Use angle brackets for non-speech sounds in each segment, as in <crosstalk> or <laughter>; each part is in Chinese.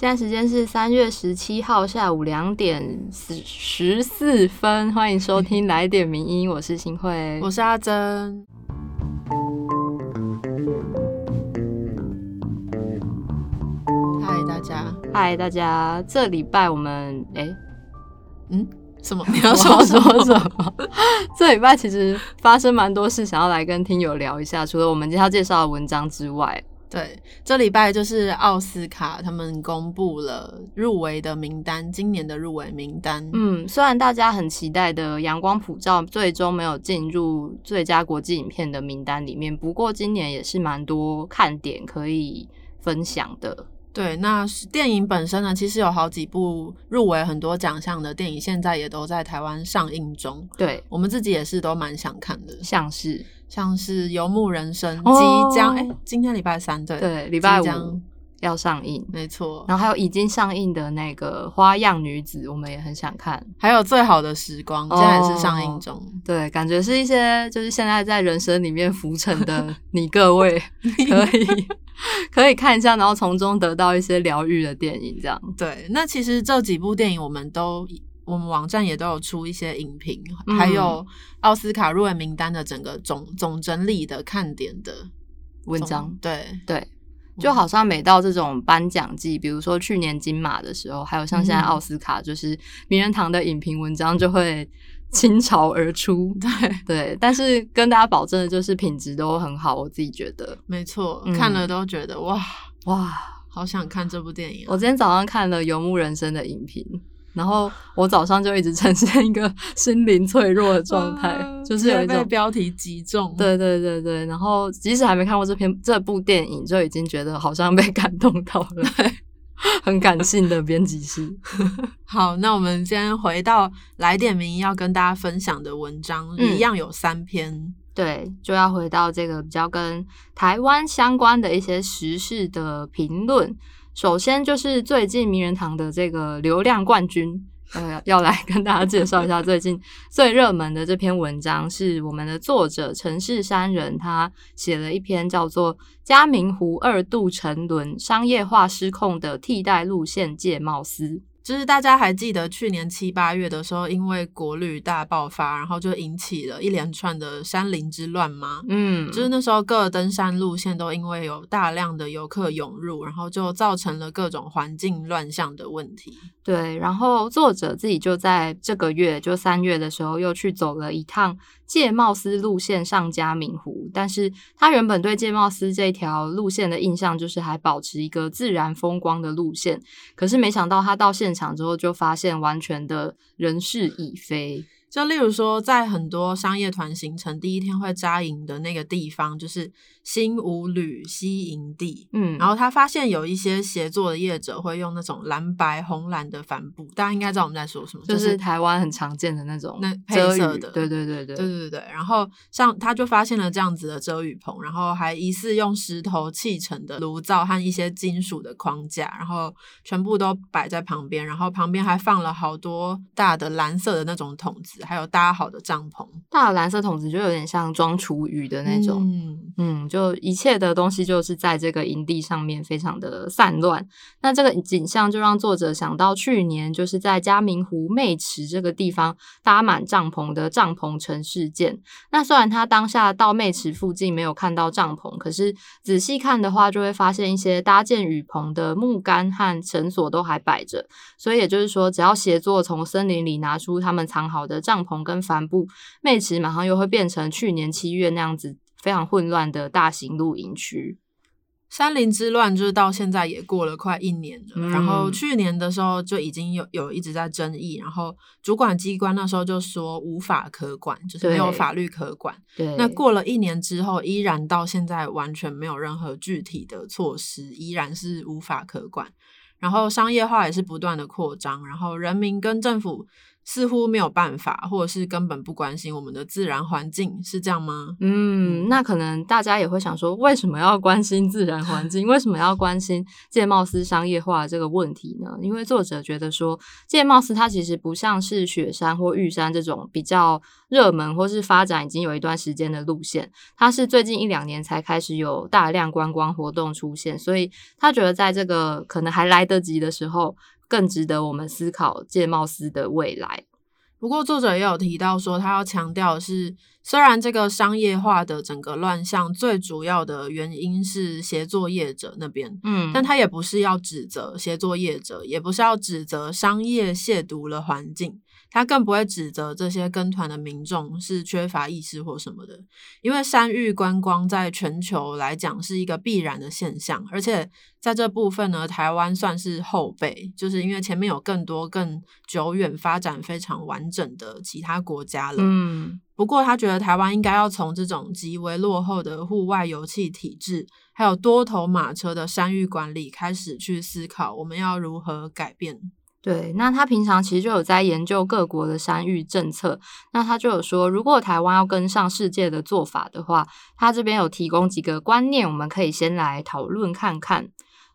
现在时间是三月十七号下午两点十十四分，欢迎收听来点名音，我是新慧，我是阿珍。嗨，大家！嗨，大家！这礼拜我们哎，嗯，什么？<laughs> 你要说说什么？<laughs> 这礼拜其实发生蛮多事，想要来跟听友聊一下。除了我们今天要介绍的文章之外。对，这礼拜就是奥斯卡，他们公布了入围的名单，今年的入围名单。嗯，虽然大家很期待的《阳光普照》最终没有进入最佳国际影片的名单里面，不过今年也是蛮多看点可以分享的。对，那电影本身呢，其实有好几部入围很多奖项的电影，现在也都在台湾上映中。对我们自己也是都蛮想看的，像是。像是《游牧人生》即将哎，今天礼拜三对对，礼拜五要上映，没错。然后还有已经上映的那个《花样女子》，我们也很想看。还有《最好的时光》现在是上映中。对，感觉是一些就是现在在人生里面浮沉的 <laughs> 你各位，可以可以看一下，然后从中得到一些疗愈的电影。这样对。那其实这几部电影我们都。我们网站也都有出一些影评，还有奥斯卡入围名单的整个总总整理的看点的文章。对对，就好像每到这种颁奖季，比如说去年金马的时候，还有像现在奥斯卡，就是名人堂的影评文章就会倾巢而出。对对，但是跟大家保证的就是品质都很好，我自己觉得没错，看了都觉得哇哇，好想看这部电影。我今天早上看了《游牧人生》的影评。然后我早上就一直呈现一个心灵脆弱的状态，就是有一种标题击中。对对对对，然后即使还没看过这篇这部电影，就已经觉得好像被感动到了，很感性的编辑师。<laughs> 好，那我们先回到来点名要跟大家分享的文章，一样有三篇。对，就要回到这个比较跟台湾相关的一些时事的评论。首先就是最近名人堂的这个流量冠军，<laughs> 呃，要来跟大家介绍一下最近最热门的这篇文章，是我们的作者陈世山人，他写了一篇叫做《嘉明湖二度沉沦，商业化失控的替代路线界貌思》。就是大家还记得去年七八月的时候，因为国旅大爆发，然后就引起了一连串的山林之乱吗？嗯，就是那时候各登山路线都因为有大量的游客涌入，然后就造成了各种环境乱象的问题。对，然后作者自己就在这个月，就三月的时候又去走了一趟界貌司路线上加明湖，但是他原本对界貌司这条路线的印象就是还保持一个自然风光的路线，可是没想到他到现场之后就发现完全的人事已非。就例如说，在很多商业团行程第一天会扎营的那个地方，就是新五旅西营地。嗯，然后他发现有一些协作的业者会用那种蓝白红蓝的帆布，大家应该知道我们在说什么，就是台湾很常见的那种那配色的。对对对对对对对。然后像他就发现了这样子的遮雨棚，然后还疑似用石头砌成的炉灶和一些金属的框架，然后全部都摆在旁边，然后旁边还放了好多大的蓝色的那种桶子。还有搭好的帐篷，大的蓝色桶子就有点像装厨余的那种，嗯，就一切的东西就是在这个营地上面非常的散乱。那这个景象就让作者想到去年就是在嘉明湖妹池这个地方搭满帐篷的帐篷城事件。那虽然他当下到妹池附近没有看到帐篷，可是仔细看的话，就会发现一些搭建雨棚的木杆和绳索都还摆着。所以也就是说，只要协作从森林里拿出他们藏好的。帐篷跟帆布，妹池马上又会变成去年七月那样子非常混乱的大型露营区。山林之乱就是到现在也过了快一年了，然后去年的时候就已经有有一直在争议，然后主管机关那时候就说无法可管，就是没有法律可管。对，那过了一年之后，依然到现在完全没有任何具体的措施，依然是无法可管。然后商业化也是不断的扩张，然后人民跟政府。似乎没有办法，或者是根本不关心我们的自然环境，是这样吗？嗯，那可能大家也会想说，为什么要关心自然环境？为什么要关心界贸司商业化这个问题呢？因为作者觉得说，界贸司它其实不像是雪山或玉山这种比较热门或是发展已经有一段时间的路线，它是最近一两年才开始有大量观光活动出现，所以他觉得在这个可能还来得及的时候。更值得我们思考界贸司的未来。不过，作者也有提到说，他要强调的是，虽然这个商业化的整个乱象最主要的原因是协作业者那边，嗯，但他也不是要指责协作业者，也不是要指责商业亵渎了环境。他更不会指责这些跟团的民众是缺乏意识或什么的，因为山域观光在全球来讲是一个必然的现象，而且在这部分呢，台湾算是后辈，就是因为前面有更多更久远发展非常完整的其他国家了。嗯，不过他觉得台湾应该要从这种极为落后的户外油气体制，还有多头马车的山域管理开始去思考，我们要如何改变。对，那他平常其实就有在研究各国的山域政策。那他就有说，如果台湾要跟上世界的做法的话，他这边有提供几个观念，我们可以先来讨论看看。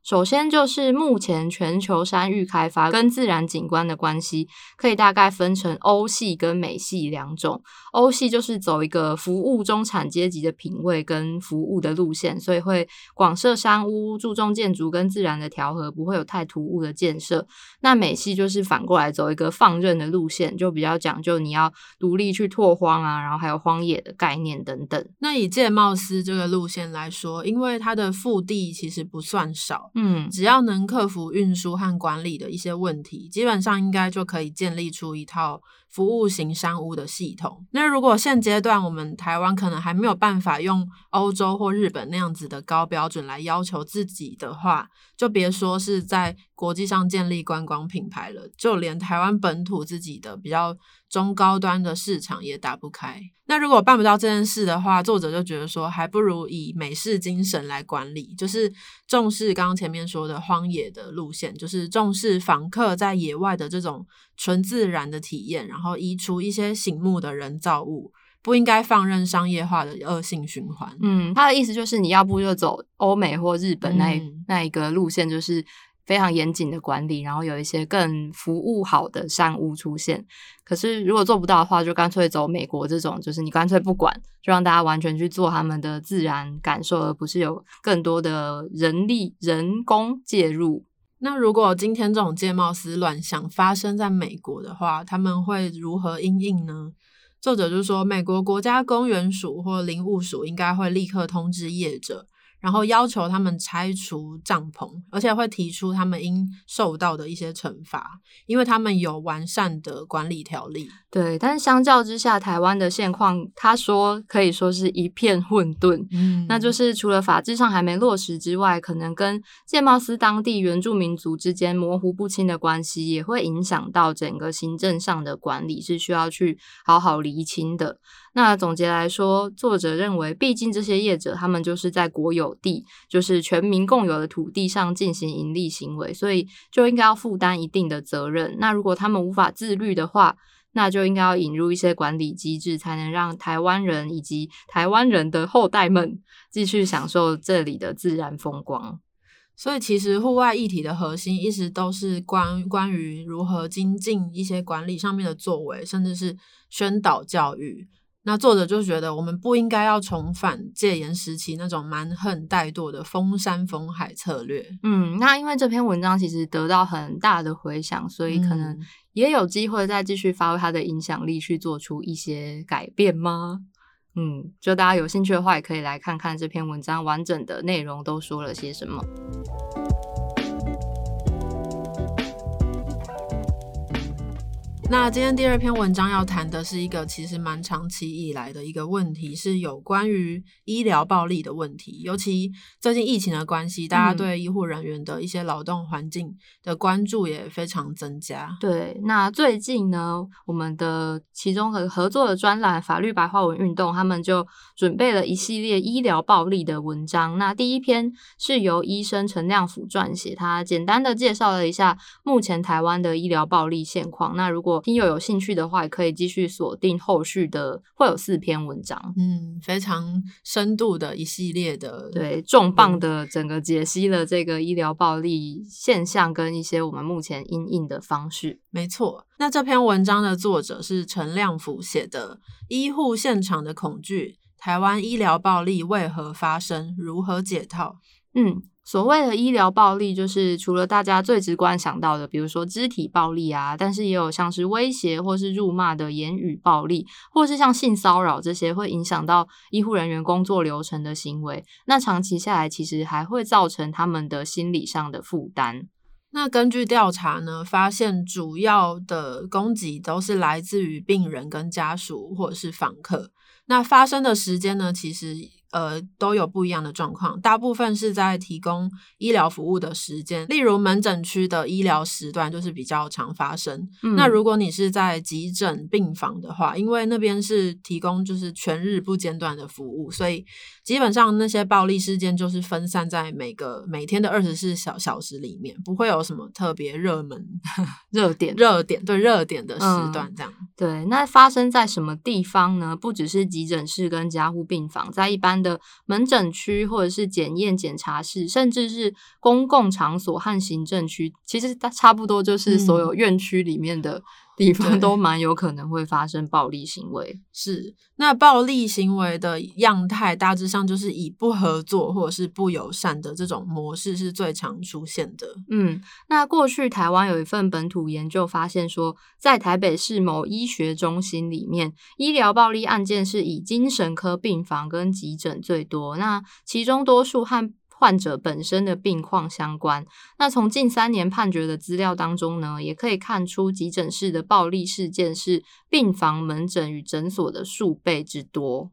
首先就是目前全球山域开发跟自然景观的关系，可以大概分成欧系跟美系两种。欧系就是走一个服务中产阶级的品味跟服务的路线，所以会广设山屋，注重建筑跟自然的调和，不会有太突兀的建设。那美系就是反过来走一个放任的路线，就比较讲究你要独立去拓荒啊，然后还有荒野的概念等等。那以界茂斯这个路线来说，因为它的腹地其实不算少。嗯，只要能克服运输和管理的一些问题，基本上应该就可以建立出一套服务型商务的系统。那如果现阶段我们台湾可能还没有办法用欧洲或日本那样子的高标准来要求自己的话，就别说是在国际上建立观光品牌了，就连台湾本土自己的比较。中高端的市场也打不开。那如果办不到这件事的话，作者就觉得说，还不如以美式精神来管理，就是重视刚刚前面说的荒野的路线，就是重视访客在野外的这种纯自然的体验，然后移除一些醒目的人造物，不应该放任商业化的恶性循环。嗯，他的意思就是你要不就走欧美或日本那那一个路线，就是。非常严谨的管理，然后有一些更服务好的山屋出现。可是如果做不到的话，就干脆走美国这种，就是你干脆不管，就让大家完全去做他们的自然感受，而不是有更多的人力人工介入。那如果今天这种界貌思乱象发生在美国的话，他们会如何应应呢？作者就说，美国国家公园署或林务署应该会立刻通知业者。然后要求他们拆除帐篷，而且会提出他们应受到的一些惩罚，因为他们有完善的管理条例。对，但是相较之下，台湾的现况，他说可以说是一片混沌。嗯，那就是除了法制上还没落实之外，可能跟建茂斯当地原住民族之间模糊不清的关系，也会影响到整个行政上的管理，是需要去好好厘清的。那总结来说，作者认为，毕竟这些业者他们就是在国有地，就是全民共有的土地上进行盈利行为，所以就应该要负担一定的责任。那如果他们无法自律的话，那就应该要引入一些管理机制，才能让台湾人以及台湾人的后代们继续享受这里的自然风光。所以，其实户外议题的核心一直都是关关于如何精进一些管理上面的作为，甚至是宣导教育。那作者就觉得，我们不应该要重返戒严时期那种蛮横怠惰的封山封海策略。嗯，那因为这篇文章其实得到很大的回响，所以可能也有机会再继续发挥它的影响力，去做出一些改变吗？嗯，就大家有兴趣的话，也可以来看看这篇文章完整的内容都说了些什么。那今天第二篇文章要谈的是一个其实蛮长期以来的一个问题，是有关于医疗暴力的问题。尤其最近疫情的关系，大家对医护人员的一些劳动环境的关注也非常增加。对，那最近呢，我们的其中和合作的专栏法律白话文运动，他们就准备了一系列医疗暴力的文章。那第一篇是由医生陈亮甫撰写，他简单的介绍了一下目前台湾的医疗暴力现况。那如果果听友有兴趣的话，也可以继续锁定后续的，会有四篇文章，嗯，非常深度的一系列的，对，重磅的整个解析了这个医疗暴力现象跟一些我们目前应应的方式。没错，那这篇文章的作者是陈亮福写的，《医护现场的恐惧：台湾医疗暴力为何发生？如何解套？》嗯。所谓的医疗暴力，就是除了大家最直观想到的，比如说肢体暴力啊，但是也有像是威胁或是辱骂的言语暴力，或是像性骚扰这些会影响到医护人员工作流程的行为。那长期下来，其实还会造成他们的心理上的负担。那根据调查呢，发现主要的攻击都是来自于病人跟家属或者是访客。那发生的时间呢，其实。呃，都有不一样的状况，大部分是在提供医疗服务的时间，例如门诊区的医疗时段就是比较常发生。那如果你是在急诊病房的话，因为那边是提供就是全日不间断的服务，所以基本上那些暴力事件就是分散在每个每天的二十四小小时里面，不会有什么特别热门 <laughs> 热点热点对热点的时段这样。对，那发生在什么地方呢？不只是急诊室跟加护病房，在一般。的门诊区，或者是检验检查室，甚至是公共场所和行政区，其实它差不多就是所有院区里面的。地方都蛮有可能会发生暴力行为，是那暴力行为的样态大致上就是以不合作或者是不友善的这种模式是最常出现的。嗯，那过去台湾有一份本土研究发现说，在台北市某医学中心里面，医疗暴力案件是以精神科病房跟急诊最多，那其中多数和患者本身的病况相关。那从近三年判决的资料当中呢，也可以看出急诊室的暴力事件是病房、门诊与诊所的数倍之多。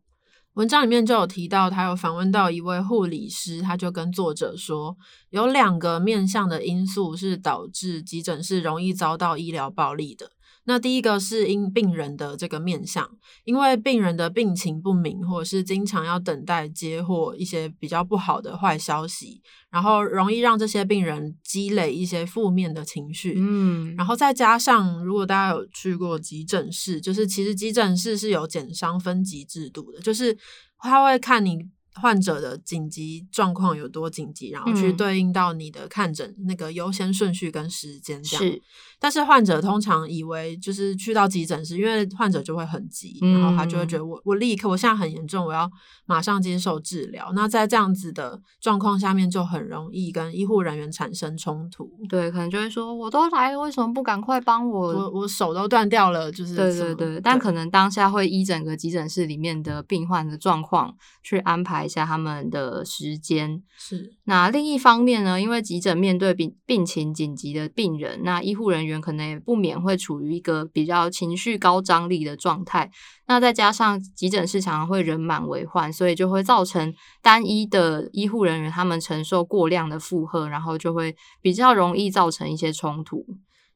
文章里面就有提到，他有访问到一位护理师，他就跟作者说，有两个面向的因素是导致急诊室容易遭到医疗暴力的。那第一个是因病人的这个面相，因为病人的病情不明，或者是经常要等待接获一些比较不好的坏消息，然后容易让这些病人积累一些负面的情绪。嗯，然后再加上，如果大家有去过急诊室，就是其实急诊室是有减伤分级制度的，就是他会看你。患者的紧急状况有多紧急，然后去对应到你的看诊那个优先顺序跟时间这样。但是患者通常以为就是去到急诊室，因为患者就会很急，然后他就会觉得我我立刻我现在很严重，我要马上接受治疗。那在这样子的状况下面，就很容易跟医护人员产生冲突。对，可能就会说，我都来了，为什么不赶快帮我？我我手都断掉了，就是对对对。但可能当下会依整个急诊室里面的病患的状况去安排一下他们的时间。是。那另一方面呢，因为急诊面对病病情紧急的病人，那医护人员。可能也不免会处于一个比较情绪高张力的状态，那再加上急诊室常常会人满为患，所以就会造成单一的医护人员他们承受过量的负荷，然后就会比较容易造成一些冲突。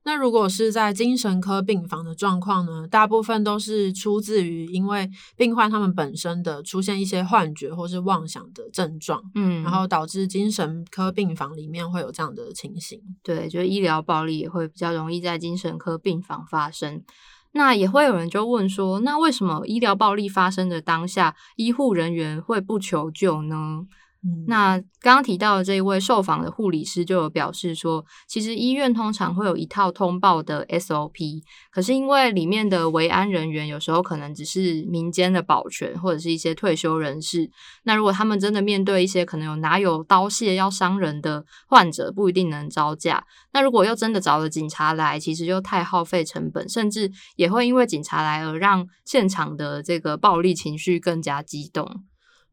那如果是在精神科病房的状况呢？大部分都是出自于因为病患他们本身的出现一些幻觉或是妄想的症状，嗯，然后导致精神科病房里面会有这样的情形。对，就是医疗暴力也会比较容易在精神科病房发生。那也会有人就问说，那为什么医疗暴力发生的当下，医护人员会不求救呢？那刚刚提到的这一位受访的护理师就有表示说，其实医院通常会有一套通报的 SOP，可是因为里面的维安人员有时候可能只是民间的保全或者是一些退休人士，那如果他们真的面对一些可能有拿有刀械要伤人的患者，不一定能招架。那如果又真的找了警察来，其实就太耗费成本，甚至也会因为警察来而让现场的这个暴力情绪更加激动。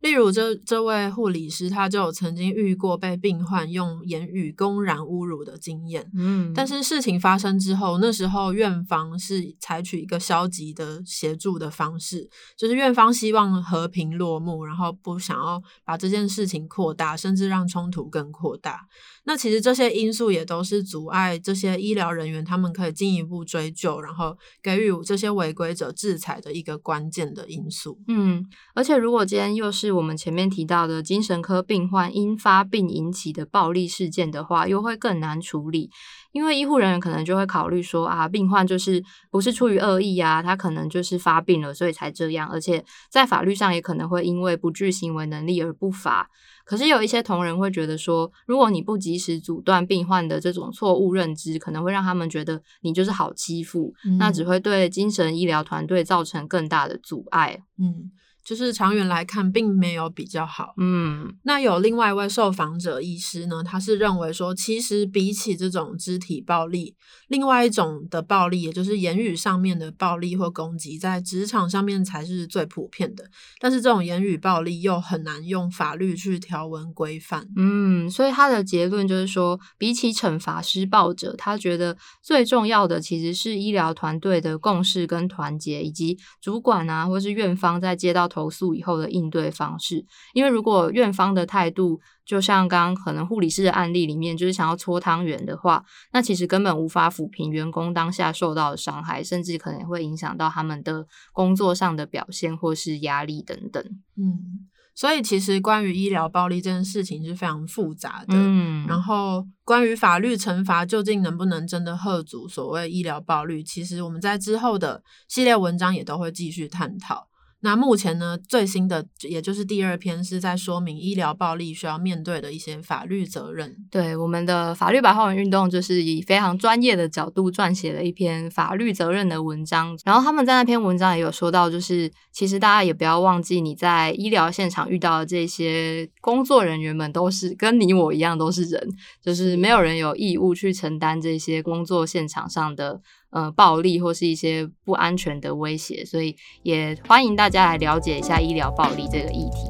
例如，这这位护理师，他就曾经遇过被病患用言语公然侮辱的经验。嗯，但是事情发生之后，那时候院方是采取一个消极的协助的方式，就是院方希望和平落幕，然后不想要把这件事情扩大，甚至让冲突更扩大。那其实这些因素也都是阻碍这些医疗人员他们可以进一步追究，然后给予这些违规者制裁的一个关键的因素。嗯，而且如果今天又是我们前面提到的精神科病患因发病引起的暴力事件的话，又会更难处理。因为医护人员可能就会考虑说啊，病患就是不是出于恶意啊，他可能就是发病了，所以才这样，而且在法律上也可能会因为不具行为能力而不罚。可是有一些同仁会觉得说，如果你不及时阻断病患的这种错误认知，可能会让他们觉得你就是好欺负，那只会对精神医疗团队造成更大的阻碍。嗯。就是长远来看，并没有比较好。嗯，那有另外一位受访者医师呢，他是认为说，其实比起这种肢体暴力，另外一种的暴力，也就是言语上面的暴力或攻击，在职场上面才是最普遍的。但是这种言语暴力又很难用法律去条文规范。嗯，所以他的结论就是说，比起惩罚施暴者，他觉得最重要的其实是医疗团队的共识跟团结，以及主管啊，或是院方在接到。投诉以后的应对方式，因为如果院方的态度就像刚刚可能护理师的案例里面，就是想要搓汤圆的话，那其实根本无法抚平员工当下受到的伤害，甚至可能会影响到他们的工作上的表现或是压力等等。嗯。所以，其实关于医疗暴力这件事情是非常复杂的。嗯，然后关于法律惩罚究竟能不能真的遏阻所谓医疗暴力，其实我们在之后的系列文章也都会继续探讨。那目前呢，最新的也就是第二篇是在说明医疗暴力需要面对的一些法律责任。对，我们的法律白话文运动就是以非常专业的角度撰写了一篇法律责任的文章。然后他们在那篇文章也有说到，就是其实大家也不要忘记，你在医疗现场遇到的这些工作人员们都是跟你我一样都是人，就是没有人有义务去承担这些工作现场上的。呃，暴力或是一些不安全的威胁，所以也欢迎大家来了解一下医疗暴力这个议题。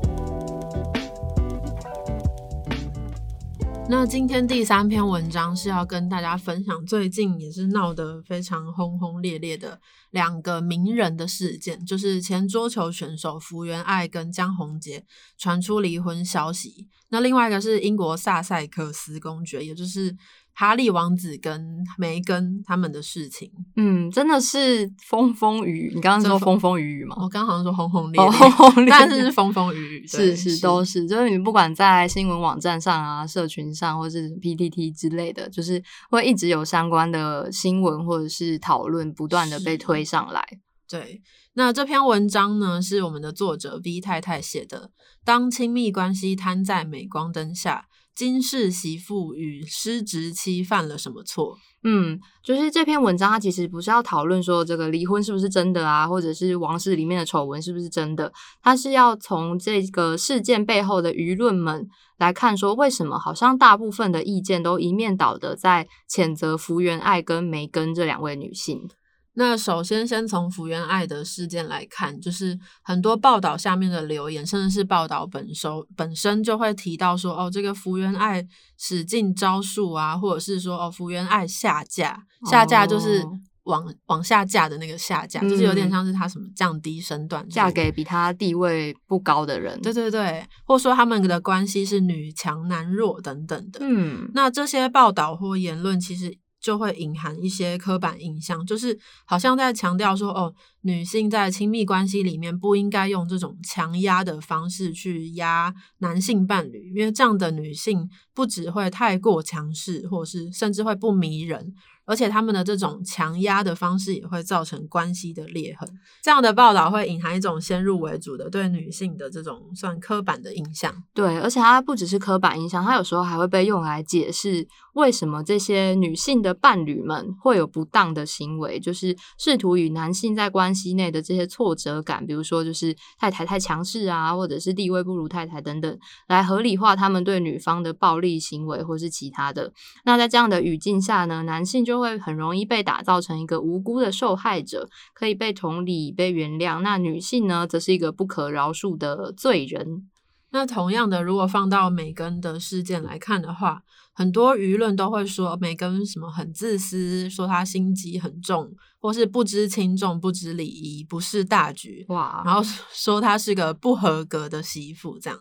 那今天第三篇文章是要跟大家分享最近也是闹得非常轰轰烈烈的两个名人的事件，就是前桌球选手福原爱跟江宏杰传出离婚消息。那另外一个是英国萨塞克斯公爵，也就是。哈利王子跟梅根他们的事情，嗯，真的是风风雨雨。你刚刚说风风雨雨嘛？我刚好像说轰轰烈 <laughs> 烈，但是是风风雨雨，<laughs> 是是都是。就是你不管在新闻网站上啊、社群上，或是 PTT 之类的，就是会一直有相关的新闻或者是讨论不断的被推上来。对，那这篇文章呢，是我们的作者 V 太太写的。当亲密关系摊在镁光灯下。金氏媳妇与失职妻犯了什么错？嗯，就是这篇文章，它其实不是要讨论说这个离婚是不是真的啊，或者是王室里面的丑闻是不是真的，它是要从这个事件背后的舆论们来看，说为什么好像大部分的意见都一面倒的在谴责福原爱跟梅根这两位女性。那首先，先从福原爱的事件来看，就是很多报道下面的留言，甚至是报道本收本身就会提到说，哦，这个福原爱使尽招数啊，或者是说，哦，福原爱下嫁，下嫁就是往往下嫁的那个下嫁，就是有点像是他什么降低身段，嫁给比他地位不高的人，对对对，或者说他们的关系是女强男弱等等的。嗯，那这些报道或言论其实。就会隐含一些刻板印象，就是好像在强调说，哦，女性在亲密关系里面不应该用这种强压的方式去压男性伴侣，因为这样的女性不只会太过强势，或是甚至会不迷人。而且他们的这种强压的方式也会造成关系的裂痕。这样的报道会隐含一种先入为主的对女性的这种算刻板的印象。对，而且它不只是刻板印象，它有时候还会被用来解释为什么这些女性的伴侣们会有不当的行为，就是试图与男性在关系内的这些挫折感，比如说就是太太太强势啊，或者是地位不如太太等等，来合理化他们对女方的暴力行为或是其他的。那在这样的语境下呢，男性就会很容易被打造成一个无辜的受害者，可以被同理、被原谅。那女性呢，则是一个不可饶恕的罪人。那同样的，如果放到美根的事件来看的话，很多舆论都会说美根什么很自私，说他心机很重，或是不知轻重、不知礼仪、不识大局。哇！然后说他是个不合格的媳妇，这样。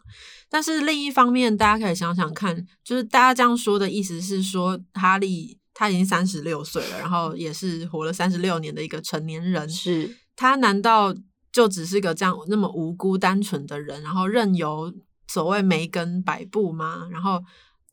但是另一方面，大家可以想想看，就是大家这样说的意思是说哈利。他已经三十六岁了，然后也是活了三十六年的一个成年人。是他难道就只是个这样那么无辜、单纯的人，然后任由所谓梅根摆布吗？然后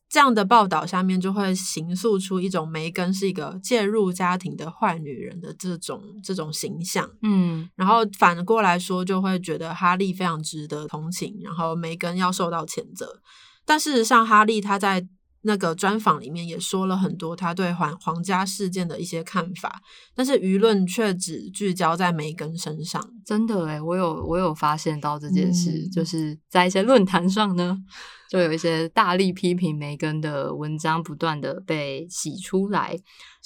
这样的报道下面就会形塑出一种梅根是一个介入家庭的坏女人的这种这种形象，嗯，然后反过来说就会觉得哈利非常值得同情，然后梅根要受到谴责。但事实上，哈利他在那个专访里面也说了很多他对皇皇家事件的一些看法，但是舆论却只聚焦在梅根身上。真的诶我有我有发现到这件事，就是在一些论坛上呢。就有一些大力批评梅根的文章不断的被洗出来。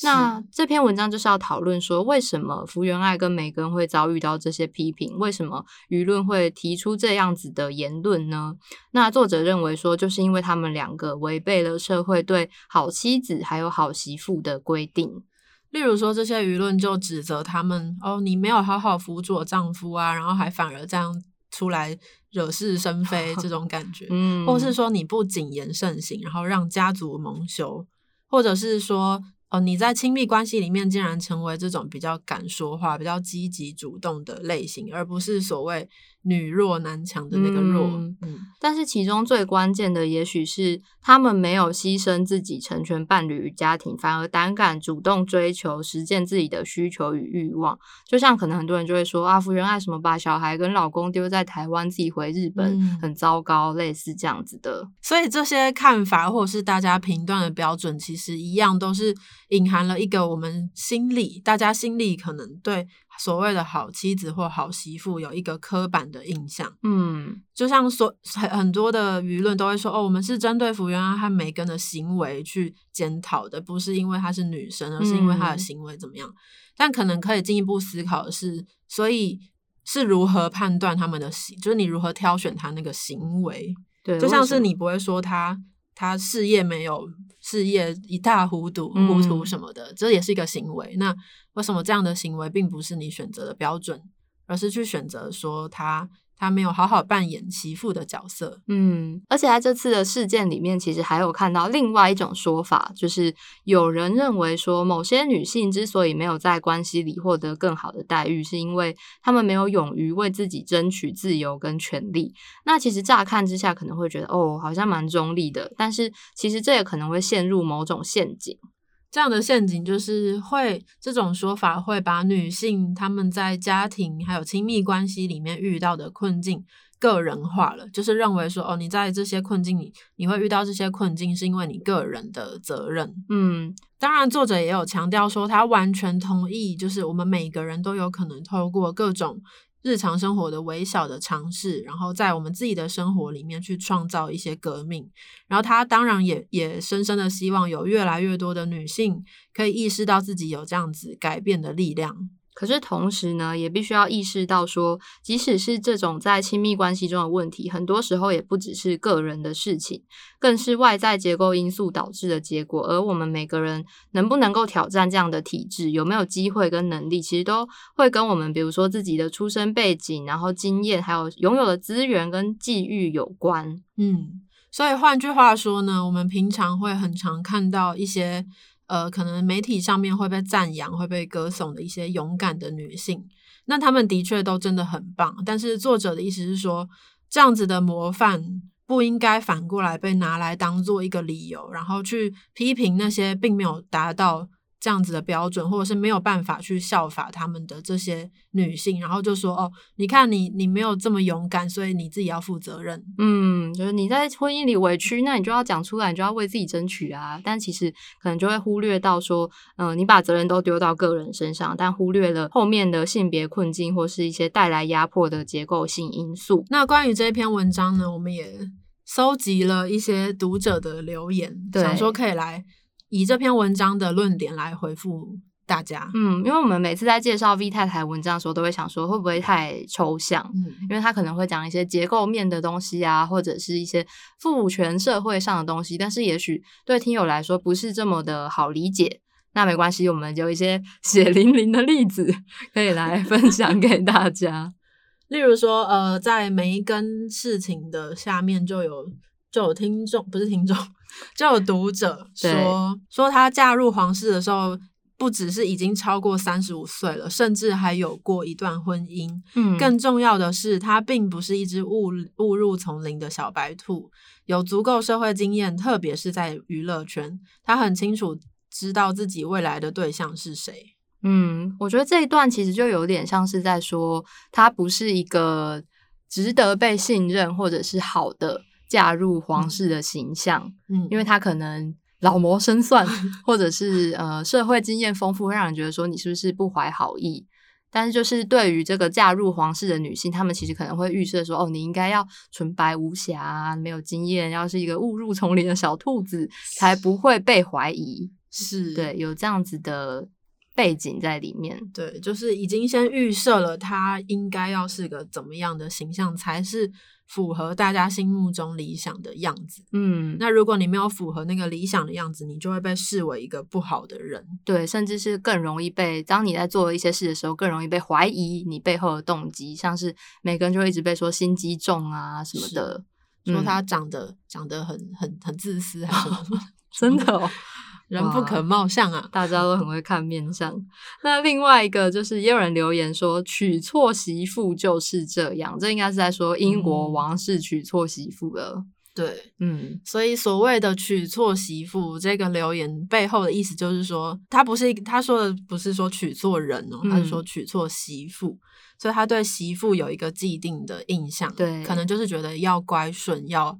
那这篇文章就是要讨论说，为什么福原爱跟梅根会遭遇到这些批评？为什么舆论会提出这样子的言论呢？那作者认为说，就是因为他们两个违背了社会对好妻子还有好媳妇的规定。例如说，这些舆论就指责他们：哦，你没有好好辅佐丈夫啊，然后还反而这样出来。惹是生 <laughs> 非这种感觉，嗯，或是说你不谨言慎行，然后让家族蒙羞，或者是说，哦，你在亲密关系里面竟然成为这种比较敢说话、比较积极主动的类型，而不是所谓。女弱男强的那个弱，嗯，但是其中最关键的，也许是他们没有牺牲自己成全伴侣与家庭，反而胆敢主动追求实践自己的需求与欲望。就像可能很多人就会说，啊福原爱什么把小孩跟老公丢在台湾，自己回日本，很糟糕，类似这样子的。所以这些看法或者是大家评断的标准，其实一样都是隐含了一个我们心里，大家心里可能对。所谓的好妻子或好媳妇有一个刻板的印象，嗯，就像所很很多的舆论都会说，哦，我们是针对福原爱和梅根的行为去检讨的，不是因为她是女生，而是因为她的行为怎么样。但可能可以进一步思考的是，所以是如何判断他们的行，就是你如何挑选他那个行为，对，就像是你不会说他他事业没有事业一塌糊涂糊涂什么的，这也是一个行为。那为什么这样的行为并不是你选择的标准，而是去选择说他他没有好好扮演媳妇的角色？嗯，而且在这次的事件里面，其实还有看到另外一种说法，就是有人认为说，某些女性之所以没有在关系里获得更好的待遇，是因为她们没有勇于为自己争取自由跟权利。那其实乍看之下可能会觉得，哦，好像蛮中立的，但是其实这也可能会陷入某种陷阱。这样的陷阱就是会，这种说法会把女性她们在家庭还有亲密关系里面遇到的困境个人化了，就是认为说，哦，你在这些困境里，你会遇到这些困境是因为你个人的责任。嗯，当然，作者也有强调说，他完全同意，就是我们每个人都有可能透过各种。日常生活的微小的尝试，然后在我们自己的生活里面去创造一些革命。然后他当然也也深深的希望有越来越多的女性可以意识到自己有这样子改变的力量。可是同时呢，也必须要意识到说，即使是这种在亲密关系中的问题，很多时候也不只是个人的事情，更是外在结构因素导致的结果。而我们每个人能不能够挑战这样的体制，有没有机会跟能力，其实都会跟我们，比如说自己的出生背景、然后经验，还有拥有的资源跟际遇有关。嗯，所以换句话说呢，我们平常会很常看到一些。呃，可能媒体上面会被赞扬、会被歌颂的一些勇敢的女性，那她们的确都真的很棒。但是作者的意思是说，这样子的模范不应该反过来被拿来当做一个理由，然后去批评那些并没有达到。这样子的标准，或者是没有办法去效法他们的这些女性，然后就说：“哦，你看你你没有这么勇敢，所以你自己要负责任。”嗯，就是你在婚姻里委屈，那你就要讲出来，你就要为自己争取啊。但其实可能就会忽略到说，嗯，你把责任都丢到个人身上，但忽略了后面的性别困境或是一些带来压迫的结构性因素。那关于这篇文章呢，我们也收集了一些读者的留言，想说可以来。以这篇文章的论点来回复大家，嗯，因为我们每次在介绍 V 太太文章的时候，都会想说会不会太抽象，嗯，因为他可能会讲一些结构面的东西啊，或者是一些父权社会上的东西，但是也许对听友来说不是这么的好理解。那没关系，我们有一些 <laughs> 血淋淋的例子可以来分享给大家。<laughs> 例如说，呃，在每一根事情的下面就有就有听众，不是听众。就有读者说说她嫁入皇室的时候，不只是已经超过三十五岁了，甚至还有过一段婚姻。嗯，更重要的是，她并不是一只误误入丛林的小白兔，有足够社会经验，特别是在娱乐圈，她很清楚知道自己未来的对象是谁。嗯，我觉得这一段其实就有点像是在说，她不是一个值得被信任或者是好的嫁入皇室的形象。嗯，因为他可能老谋深算，或者是呃社会经验丰富，会让人觉得说你是不是不怀好意。但是就是对于这个嫁入皇室的女性，她们其实可能会预设说，哦，你应该要纯白无瑕，没有经验，要是一个误入丛林的小兔子，才不会被怀疑。是对，有这样子的。背景在里面，对，就是已经先预设了他应该要是个怎么样的形象，才是符合大家心目中理想的样子。嗯，那如果你没有符合那个理想的样子，你就会被视为一个不好的人，对，甚至是更容易被当你在做一些事的时候，更容易被怀疑你背后的动机。像是每个人就会一直被说心机重啊什么的，说他长得长得很很很自私，还是什么？<laughs> 真的哦。人不可貌相啊！大家都很会看面相。<laughs> 那另外一个就是，也有人留言说，娶错媳妇就是这样。这应该是在说英国王室娶错媳妇了。对，嗯，所以所谓的娶错媳妇，这个留言背后的意思就是说，他不是他说的不是说娶错人哦，他是说娶错媳妇，所以他对媳妇有一个既定的印象，对，可能就是觉得要乖顺要。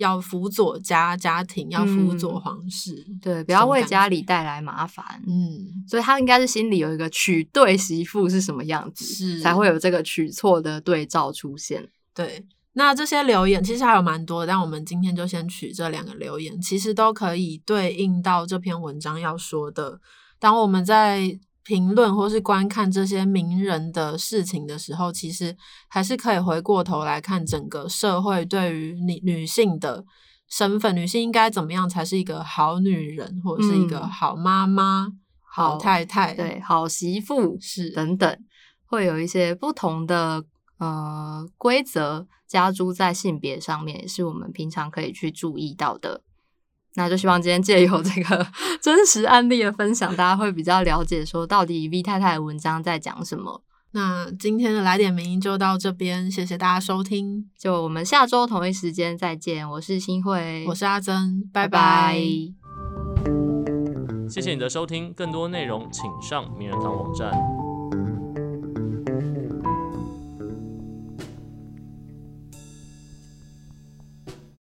要辅佐家家庭，要辅佐皇室，对，不要为家里带来麻烦。嗯，所以他应该是心里有一个娶对媳妇是什么样子，是才会有这个娶错的对照出现。对，那这些留言其实还有蛮多，但我们今天就先取这两个留言，其实都可以对应到这篇文章要说的。当我们在。评论或是观看这些名人的事情的时候，其实还是可以回过头来看整个社会对于女女性的身份，女性应该怎么样才是一个好女人，或者是一个好妈妈、好太太、对好媳妇是等等，会有一些不同的呃规则加诸在性别上面，也是我们平常可以去注意到的。那就希望今天借由这个 <laughs> 真实案例的分享，大家会比较了解说到底 V 太太的文章在讲什么。那今天的来点名就到这边，谢谢大家收听，就我们下周同一时间再见。我是新慧，我是阿珍，拜拜。谢谢你的收听，更多内容请上名人堂网站。